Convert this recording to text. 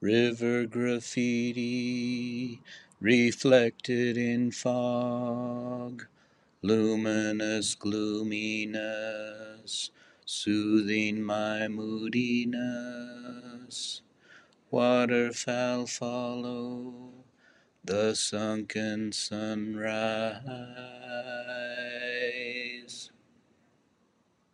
River graffiti reflected in fog, luminous gloominess, soothing my moodiness. Waterfowl follow the sunken sunrise.